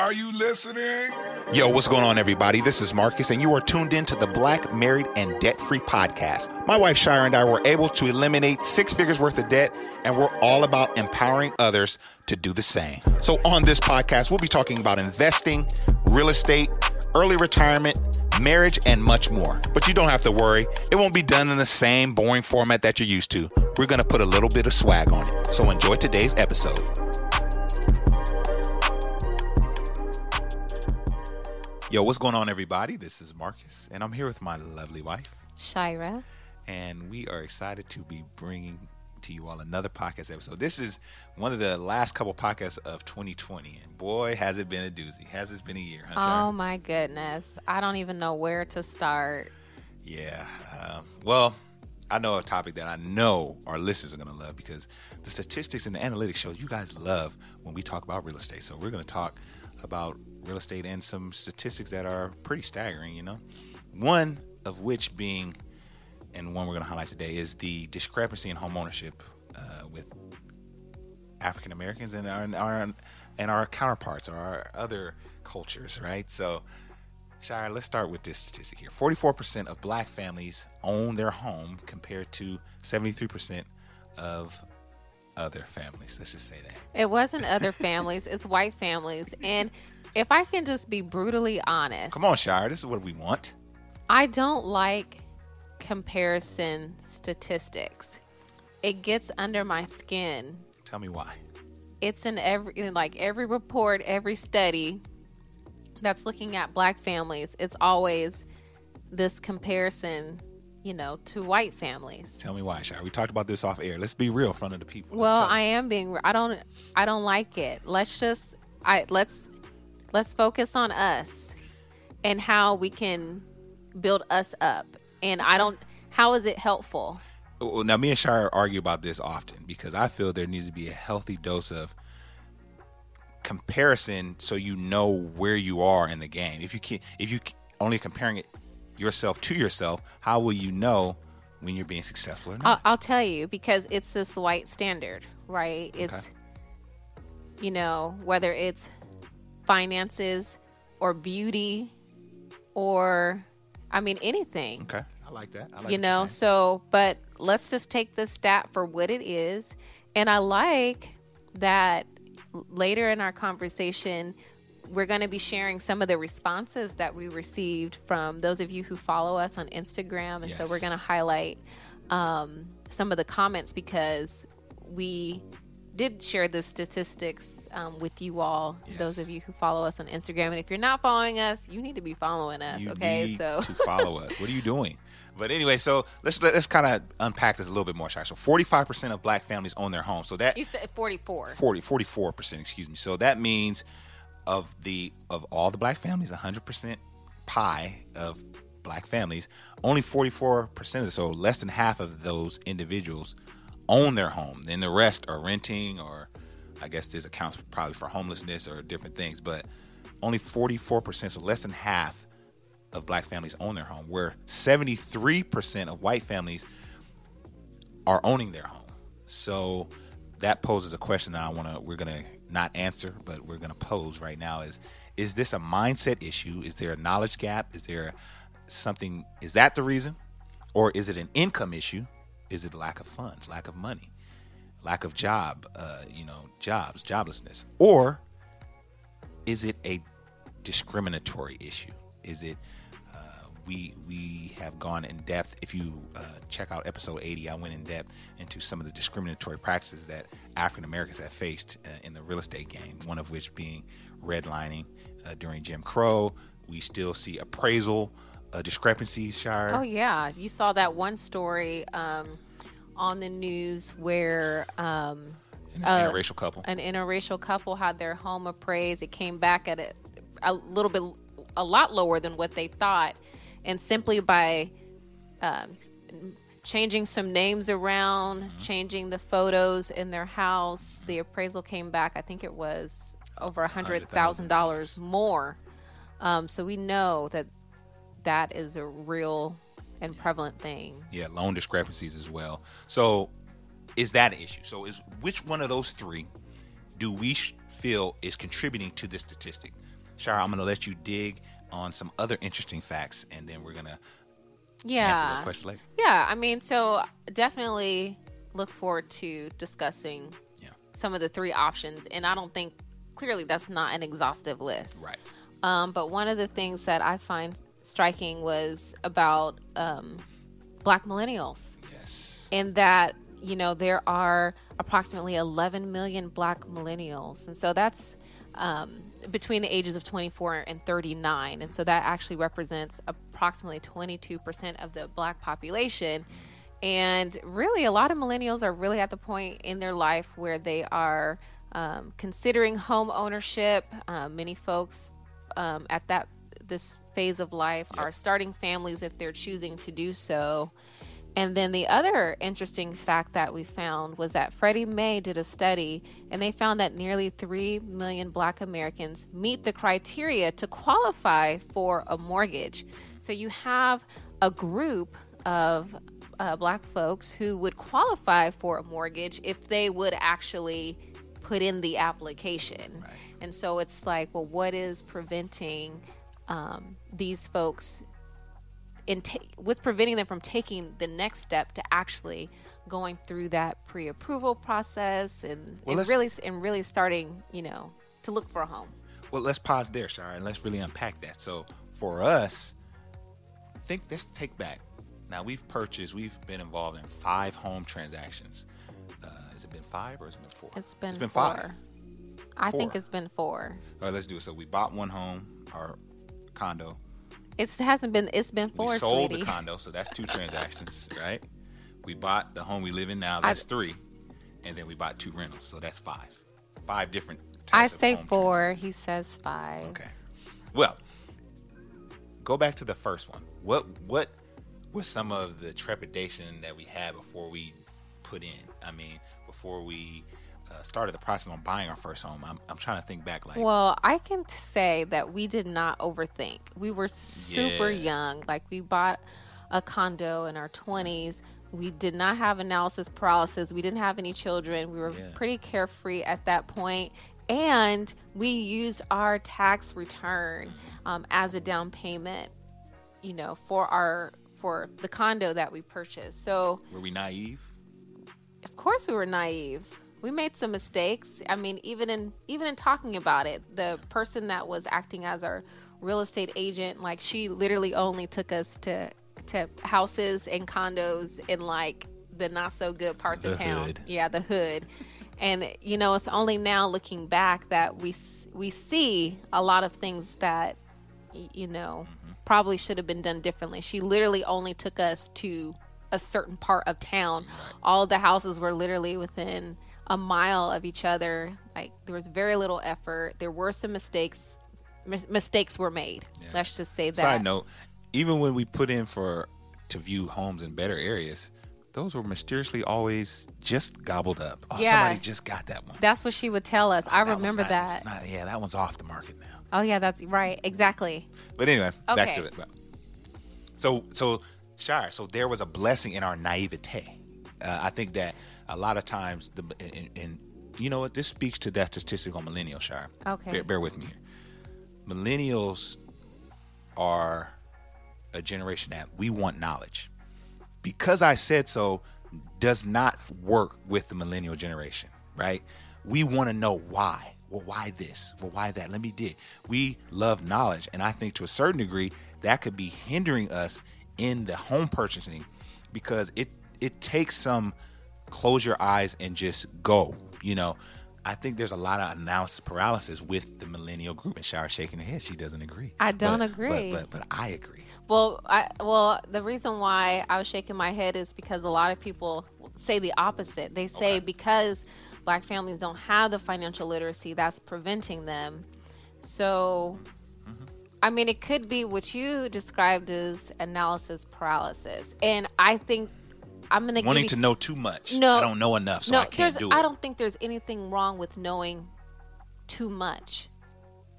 Are you listening? Yo, what's going on, everybody? This is Marcus, and you are tuned in to the Black Married and Debt Free podcast. My wife Shira and I were able to eliminate six figures worth of debt, and we're all about empowering others to do the same. So, on this podcast, we'll be talking about investing, real estate, early retirement, marriage, and much more. But you don't have to worry, it won't be done in the same boring format that you're used to. We're going to put a little bit of swag on it. So, enjoy today's episode. Yo, what's going on, everybody? This is Marcus, and I'm here with my lovely wife, Shira. and we are excited to be bringing to you all another podcast episode. This is one of the last couple podcasts of 2020, and boy, has it been a doozy. Has it been a year, huh? Shira? Oh my goodness. I don't even know where to start. Yeah. Um, well, I know a topic that I know our listeners are going to love because the statistics and the analytics show you guys love when we talk about real estate. So we're going to talk about real estate and some statistics that are pretty staggering, you know. One of which being, and one we're going to highlight today, is the discrepancy in home ownership uh, with African Americans and our, and our and our counterparts or our other cultures, right? So, Shire, let's start with this statistic here. 44% of black families own their home compared to 73% of other families. Let's just say that. It wasn't other families, it's white families. And if I can just be brutally honest, Come on, Shire, this is what we want. I don't like comparison statistics. It gets under my skin. Tell me why. It's in every in like every report, every study that's looking at black families, it's always this comparison, you know, to white families. Tell me why, Shire. We talked about this off air. Let's be real in front of the people. Well. I am being. I don't. I don't like it. Let's just. I let's let's focus on us and how we can build us up. And I don't. How is it helpful? Well, now me and Shire argue about this often because I feel there needs to be a healthy dose of comparison so you know where you are in the game. If you can if you only comparing it yourself to yourself, how will you know when you're being successful or not? I'll, I'll tell you because it's this white standard, right? It's you know whether it's finances or beauty or I mean anything. okay. I like that. I like you you're know so but let's just take this stat for what it is and i like that later in our conversation we're going to be sharing some of the responses that we received from those of you who follow us on instagram and so we're going to highlight um, some of the comments because we did share the statistics um, with you all those of you who follow us on instagram and if you're not following us you need to be following us You okay need so to follow us. What are you doing? But anyway, so let's let's kind of unpack this a little bit more, Shire. So 45% of black families own their home. So that you said 44 40 44% excuse me so that means of the of all the black families 100% pie of black families only 44% of so less than half of those individuals own their home then the rest are renting or i guess this accounts probably for homelessness or different things but only 44% so less than half of black families own their home where 73% of white families are owning their home. So that poses a question that I want to we're going to not answer, but we're going to pose right now is is this a mindset issue? Is there a knowledge gap? Is there something is that the reason? Or is it an income issue? Is it lack of funds, lack of money, lack of job, uh, you know, jobs, joblessness? Or is it a discriminatory issue? Is it uh, we we have gone in depth. If you uh, check out episode 80, I went in depth into some of the discriminatory practices that African Americans have faced uh, in the real estate game. One of which being redlining uh, during Jim Crow. We still see appraisal uh, discrepancies. Shire. Oh yeah, you saw that one story um, on the news where um, An uh, interracial couple. an interracial couple had their home appraised. It came back at a, a little bit, a lot lower than what they thought, and simply by um, changing some names around, Mm-hmm. changing the photos in their house, the appraisal came back. I think it was over a hundred thousand dollars more. Um, so we know that that is a real and prevalent thing. Yeah, loan discrepancies as well. So, is that an issue? So, is which one of those three do we feel is contributing to this statistic? Shara, I'm going to let you dig on some other interesting facts, and then we're going to answer Yeah. those questions later. Yeah, I mean, so definitely look forward to discussing Yeah, some of the three options. And I don't think clearly that's not an exhaustive list. right. Um, but one of the things that I find striking was about um, black millennials, Yes. in that, you know, there are approximately 11 million black millennials. And so that's um, between the ages of 24 and 39. And so that actually represents approximately 22% of the black population. And really, a lot of millennials are really at the point in their life where they are um, considering home ownership. Um, many folks um, at that this phase of life are starting families if they're choosing to do so. And then the other interesting fact that we found was that Freddie Mac did a study and they found that nearly 3 million black Americans meet the criteria to qualify for a mortgage. So you have a group of uh, black folks who would qualify for a mortgage if they would actually put in the application. And so it's like, well, what is preventing um, these folks in ta- what's preventing them from taking the next step to actually going through that pre-approval process and, Well, and really and really starting, you know, to look for a home. Well, let's pause there, Shara, and let's really unpack that. So, for us, think let's take back. Now we've purchased, we've been involved in five home transactions. Uh, has it been five or has it been four? It's been, it's been four. five. I think it's been four. All right, let's do it. So we bought one home, our condo. It hasn't been. It's been four, we sold sweetie. the condo, so that's two transactions, right? We bought the home we live in now. That's three, and then we bought two rentals, so that's five. Five different. I say four. He says five. Okay. Well, go back to the first one. What what was some of the trepidation that we had before we put in? I mean, before we uh, started the process on buying our first home. I'm, I'm trying to think back. Like, Well, I can say that we did not overthink. We were super Yeah. young. Like we bought a condo in our 20s. We did not have analysis paralysis. We didn't have any children. We were Yeah. pretty carefree at that point. And we used our tax return um, as a down payment, you know, for our for the condo that we purchased. So were we naive? of course we were naive we made some mistakes. I mean even in even in talking about it the person that was acting as our real estate agent like she literally only took us to to houses and condos in like the not so good parts of town. hood. yeah the hood. And you know it's only now looking back that we we see a lot of things that you know mm-hmm. probably should have been done differently. She literally only took us to a certain part of town. All the houses were literally within a mile of each other like there was very little effort there were some mistakes mis- mistakes were made let's just say that Side note: even when we put in for to view homes in better areas, those were mysteriously always just gobbled up. Oh, Yeah. somebody just got that one. that's what she would tell us i That remember not- that not- yeah, that one's off the market now. oh yeah that's right exactly But anyway, back to it. So, so Shire, so there was a blessing in our naivete. Uh, I think that a lot of times, the and, and you know what, this speaks to that statistic on millennial Shire. Okay. bear, bear with me here. Millennials are a generation that we want knowledge. Because I said so does not work with the millennial generation, right? We want to know why. Well, why this? Well, why that? Let me dig. We love knowledge. And I think to a certain degree, that could be hindering us in the home purchasing because it it takes some close your eyes and just go. You know, I think there's a lot of analysis paralysis with the millennial group. And Shara shaking her head. She doesn't agree. I don't But- agree. But, but but I agree. Well, I well the reason why I was shaking my head is because a lot of people say the opposite. They say Okay. because black families don't have the financial literacy that's preventing them. So, mm-hmm. I mean, it could be what you described as analysis paralysis. And I think I'm to Wanting you, to know too much. No. I don't know enough, so no, I can't do it. I don't think there's anything wrong with knowing too much.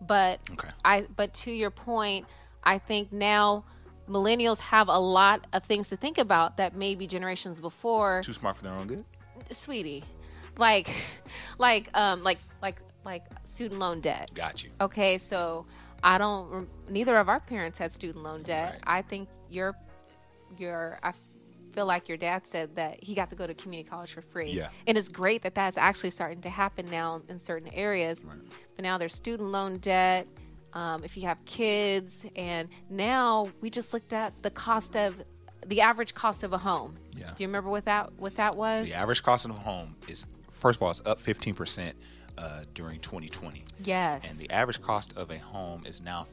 But Okay. I but to your point, I think now millennials have a lot of things to think about that maybe generations before Too smart for their own good. sweetie like like um like like like student loan debt Got you. okay so i don't neither of our parents had student loan debt Right. i think your your i feel like your dad said that he got to go to community college for free Yeah. and it's great that that's actually starting to happen now in certain areas but now there's student loan debt um, if you have kids and now we just looked at the cost of the average cost of a home Yeah. do you remember what that what that was The average cost of a home is, first of all, it's up 15% uh, during 2020. yes And the average cost of a home is now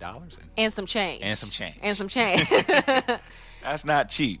$320,000. And and some change And some change. and some change that's not cheap.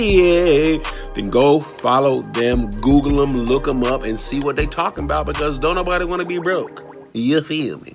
then go follow them, Google them, look them up, and see what they talking about because don't nobody want to be broke. You feel me?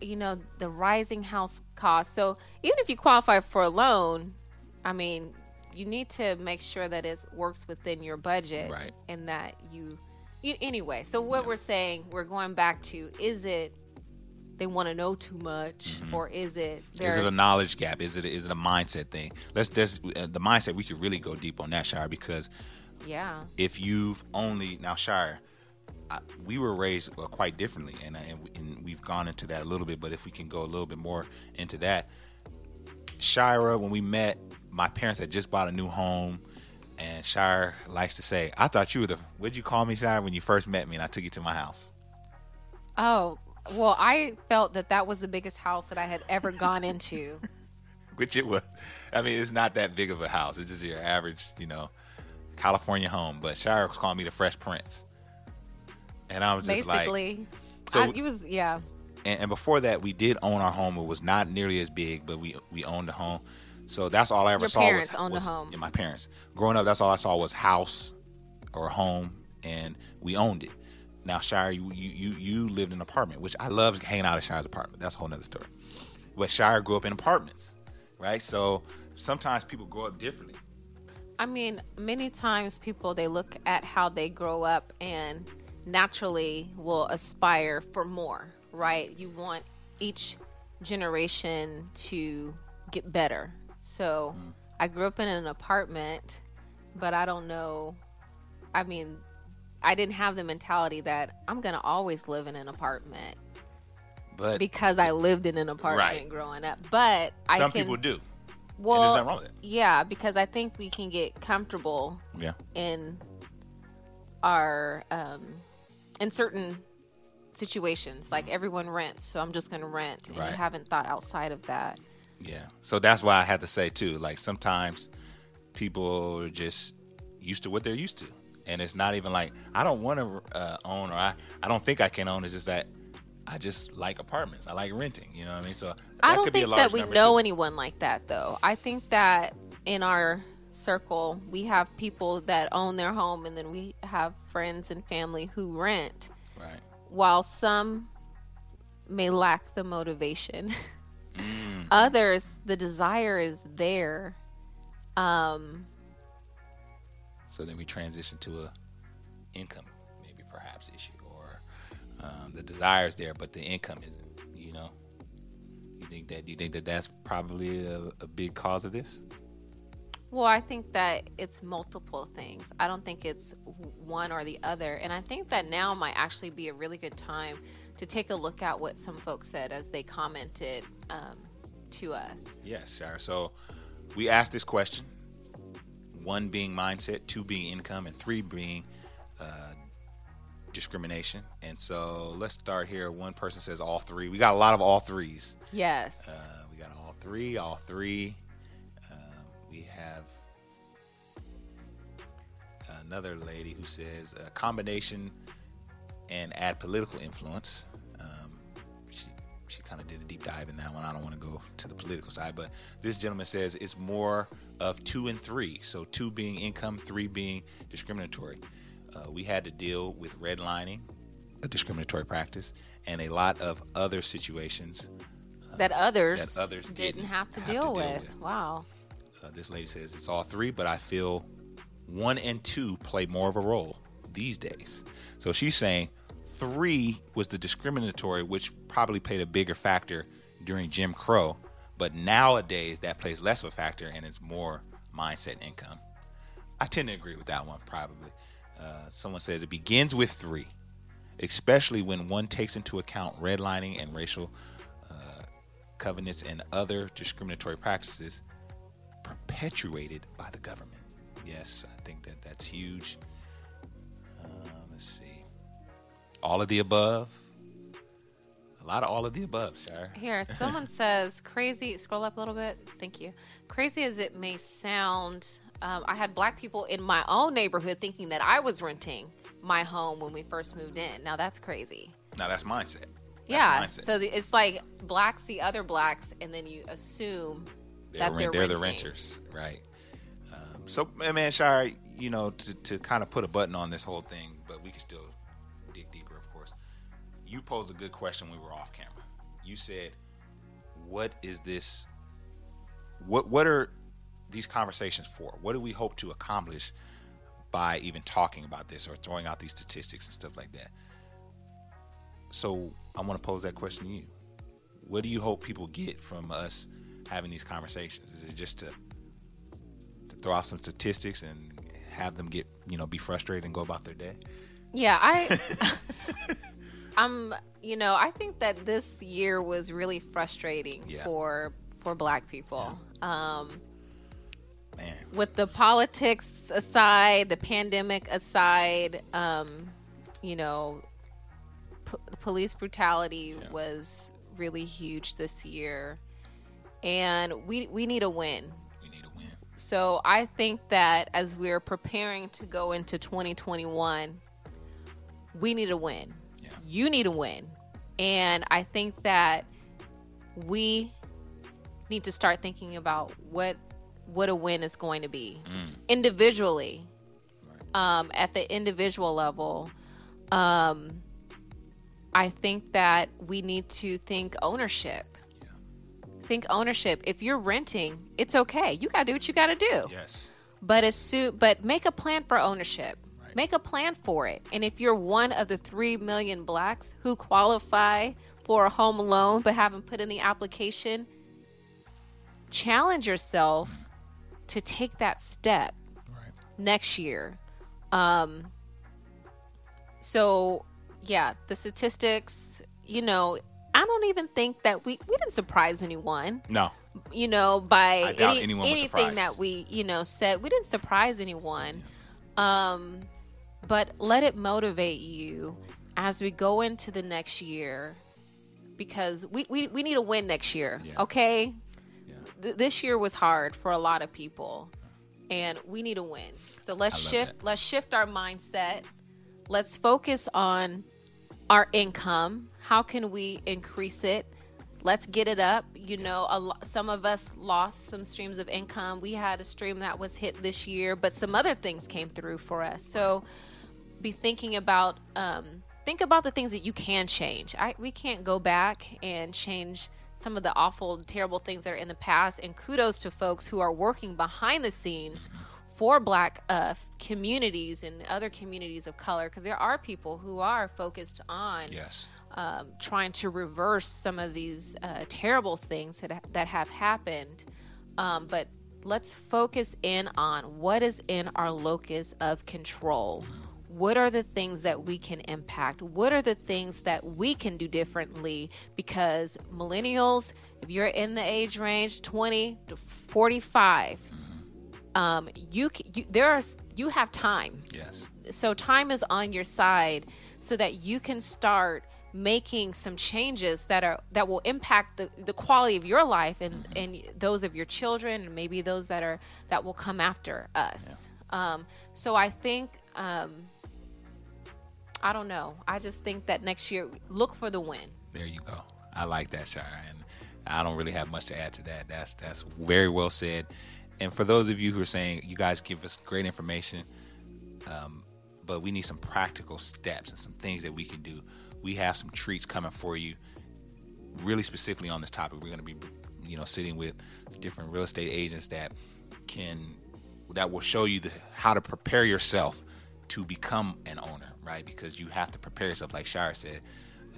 You know the rising house costs so even if you qualify for a loan i mean you need to make sure that it works within your budget Right. and that you, you anyway so what we're saying we're going back to is it they want to know too much or is it Mm-hmm. Is it a knowledge gap? Is it is it a mindset thing? Let's just uh, the mindset. We could really go deep on that, Shire, because yeah if you've only now Shire, I, we were raised uh, quite differently, and, uh, and and we've gone into that a little bit. But if we can go a little bit more into that, Shira, when we met, my parents had just bought a new home, and Shire likes to say, "I thought you were the what'd you call me, Shire, when you first met me, and I took you to my house." oh well i felt that that was the biggest house that i had ever gone into Which it was. I mean, it's not that big of a house. It's just your average, you know, California home. But Shire was calling me the Fresh Prince, and I was just like. So- I, it was yeah. And, and before that we did own our home. It was not nearly as big but we we owned a home. So that's all i ever Your saw parents was, owned a was home. yeah, my parents. Growing up that's all i saw was house or home and we owned it. Now shire you you you, you lived in an apartment which i love hanging out at shire's apartment. That's a whole nother story. But shire grew up in apartments right? So sometimes people grow up differently. I mean, many times people they look at how they grow up and naturally will aspire for more, right? You want each generation to get better. So, I grew up in an apartment, but I don't know I mean, I didn't have the mentality that I'm going to always live in an apartment but because I lived in an apartment Right. growing up. But I some can people do well, nothing wrong with it. yeah, because I think we can get comfortable yeah in our um, in certain situations. Like everyone rents, so I'm just going to rent, and Right. you haven't thought outside of that. Yeah. So that's why I had to say too, like sometimes people are just used to what they're used to. And it's not even like I don't want to uh, own or I, I don't think I can own. It's just that I just like apartments. I like renting. You know what I mean? So I don't could be a think that we know too. anyone like that, though. I think that in our circle, we have people that own their home, and then we have friends and family who rent. Right. While some may lack the motivation Others, the desire is there. Um, So then we transition to a income, maybe perhaps issue, or um, the desire is there, but the income isn't. You know, you think that? Do you think that that's probably a, a big cause of this? Well, I think that it's multiple things. I don't think it's one or the other. And I think that now might actually be a really good time to take a look at what some folks said as they commented um, to us. Yes, Sarah. So we asked this question: one being mindset, two being income, and three being uh, discrimination. And so let's start here. One person says all three. We got a lot of all threes. Yes. Uh, we got all three, all three. Uh, we have another lady who says a combination and add political influence. Um, she she kind of did a deep dive in that one. I don't want to go to the political side, but this gentleman says it's more of two and three. So two being income, three being discriminatory. Uh, we had to deal with redlining, a discriminatory practice, and a lot of other situations that others, that others didn't, didn't have to have to deal, deal with. with. Wow. Uh, this lady says it's all three, but I feel one and two play more of a role these days. So she's saying three was the discriminatory, which probably played a bigger factor during Jim Crow, but nowadays that plays less of a factor and it's more mindset income. I tend to agree with that one, probably. Uh, someone says it begins with three, especially when one takes into account redlining and racial uh, covenants and other discriminatory practices perpetuated by the government. Yes, I think that that's huge. Uh, let's see. All of the above. A lot of all of the above, Shire. Here, someone says crazy. Scroll up a little bit. Thank you. Crazy as it may sound, um, I had black people in my own neighborhood thinking that I was renting my home when we first moved in. Now that's crazy. Now that's mindset. That's yeah. mindset. So the, it's like blacks see other blacks, and then you assume they're, that rent- they're, they're the renters, right? Um, so, man, Shire, you know, to, to kind of put a button on this whole thing, but we can still dig deeper, of course. You posed a good question when we were off camera. You said, "What is this? What what are these conversations for? What do we hope to accomplish by even talking about this or throwing out these statistics and stuff like that?" So, I want to pose that question to you what do you hope people get from us having these conversations? Is it just to to throw out some statistics and have them get you know be frustrated and go about their day? Yeah, I I'm you know, I think that this year was really frustrating Yeah. for for black people. Um Man, with the politics aside, the pandemic aside, um, you know, p- police brutality Yeah. was really huge this year, and we we need a win. we need a win. So I think that as we're preparing to go into 2021, we need a win. Yeah. You need a win. And I think that we need to start thinking about what what a win is going to be individually right. um, at the individual level um, i think that we need to think ownership think ownership if you're renting it's okay you got to do what you got to do Yes. but as soon but make a plan for ownership Right. make a plan for it and if you're one of the 3 million blacks who qualify for a home loan but haven't put in the application challenge yourself to take that step Right. next year um so yeah the statistics you know i don't even think that we we didn't surprise anyone No. you know, by any- anything surprised. that we, you know, said. We didn't surprise anyone. Um, but let it motivate you as we go into the next year because we, we, we need a win next year, Yeah. okay? Yeah. Th- this year was hard for a lot of people and we need a win. So let's shift that. let's shift our mindset. Let's focus on our income. How can we increase it? Let's get it up. You know, a lo- some of us lost some streams of income. We had a stream that was hit this year, but some other things came through for us. So be thinking about um, think about the things that you can change. I, we can't go back and change some of the awful, terrible things that are in the past. And kudos to folks who are working behind the scenes for Black uh, communities and other communities of color, because there are people who are focused on Yes. um, trying to reverse some of these uh, terrible things that, that have happened. Um, but let's focus in on what is in our locus of control. What are the things that we can impact? What are the things that we can do differently? Because millennials, if you're in the age range 20 to 45, um, you, you there are you have time Yes. so time is on your side so that you can start making some changes that are that will impact the, the quality of your life and and those of your children and maybe those that are that will come after us um, so i think um, i don't know i just think that next year look for the win There you go. I like that, Shire, and I don't really have much to add to that. That's that's very well said. And for those of you who are saying you guys give us great information, um, but we need some practical steps and some things that we can do. We have some treats coming for you, really specifically on this topic. We're going to be, you know, sitting with different real estate agents that can that will show you the, how to prepare yourself to become an owner, right? Because you have to prepare yourself, like Shire said.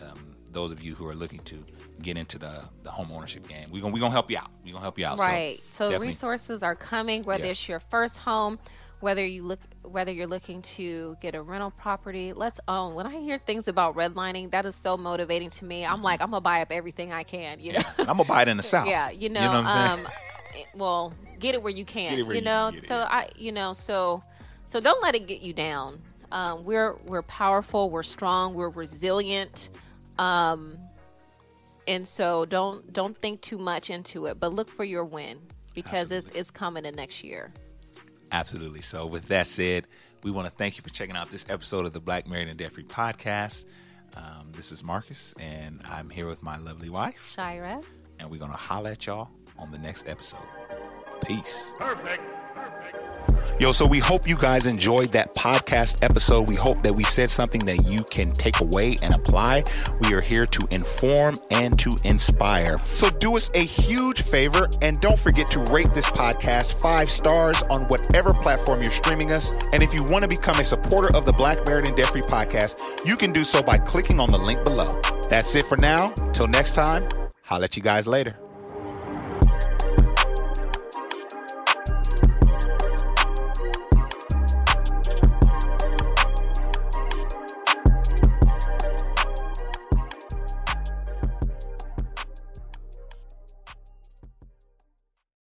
Um, those of you who are looking to get into the, the home ownership game, we're gonna we gonna help you out. We're gonna help you out. right so, definitely- resources are coming whether Yes. it's your first home whether you look whether you're looking to get a rental property let's own when i hear things about redlining that is so motivating to me i'm like i'm gonna buy up everything i can you know I'm gonna buy it in the south. yeah you know, what I'm um saying? eh, well get it where you can Get it where you you know can get it, so i you know so so don't let it get you down um, we're we're powerful we're strong we're resilient um and so don't don't think too much into it but look for your win because it's it's coming in next year Absolutely. So, with that said, we want to thank you for checking out this episode of the Black Married and Debt Free podcast. Um, this is Marcus, and I'm here with my lovely wife, shira and we're gonna holla at y'all on the next episode. Peace. Perfect. Perfect. Yo, so we hope you guys enjoyed that podcast episode. We hope that we said something that you can take away and apply. We are here to inform and to inspire. So do us a huge favor and don't forget to rate this podcast five stars on whatever platform you're streaming us. And if you want to become a supporter of the Black Married and Debt podcast, you can do so by clicking on the link below. That's it for now. Till next time, holla let you guys later.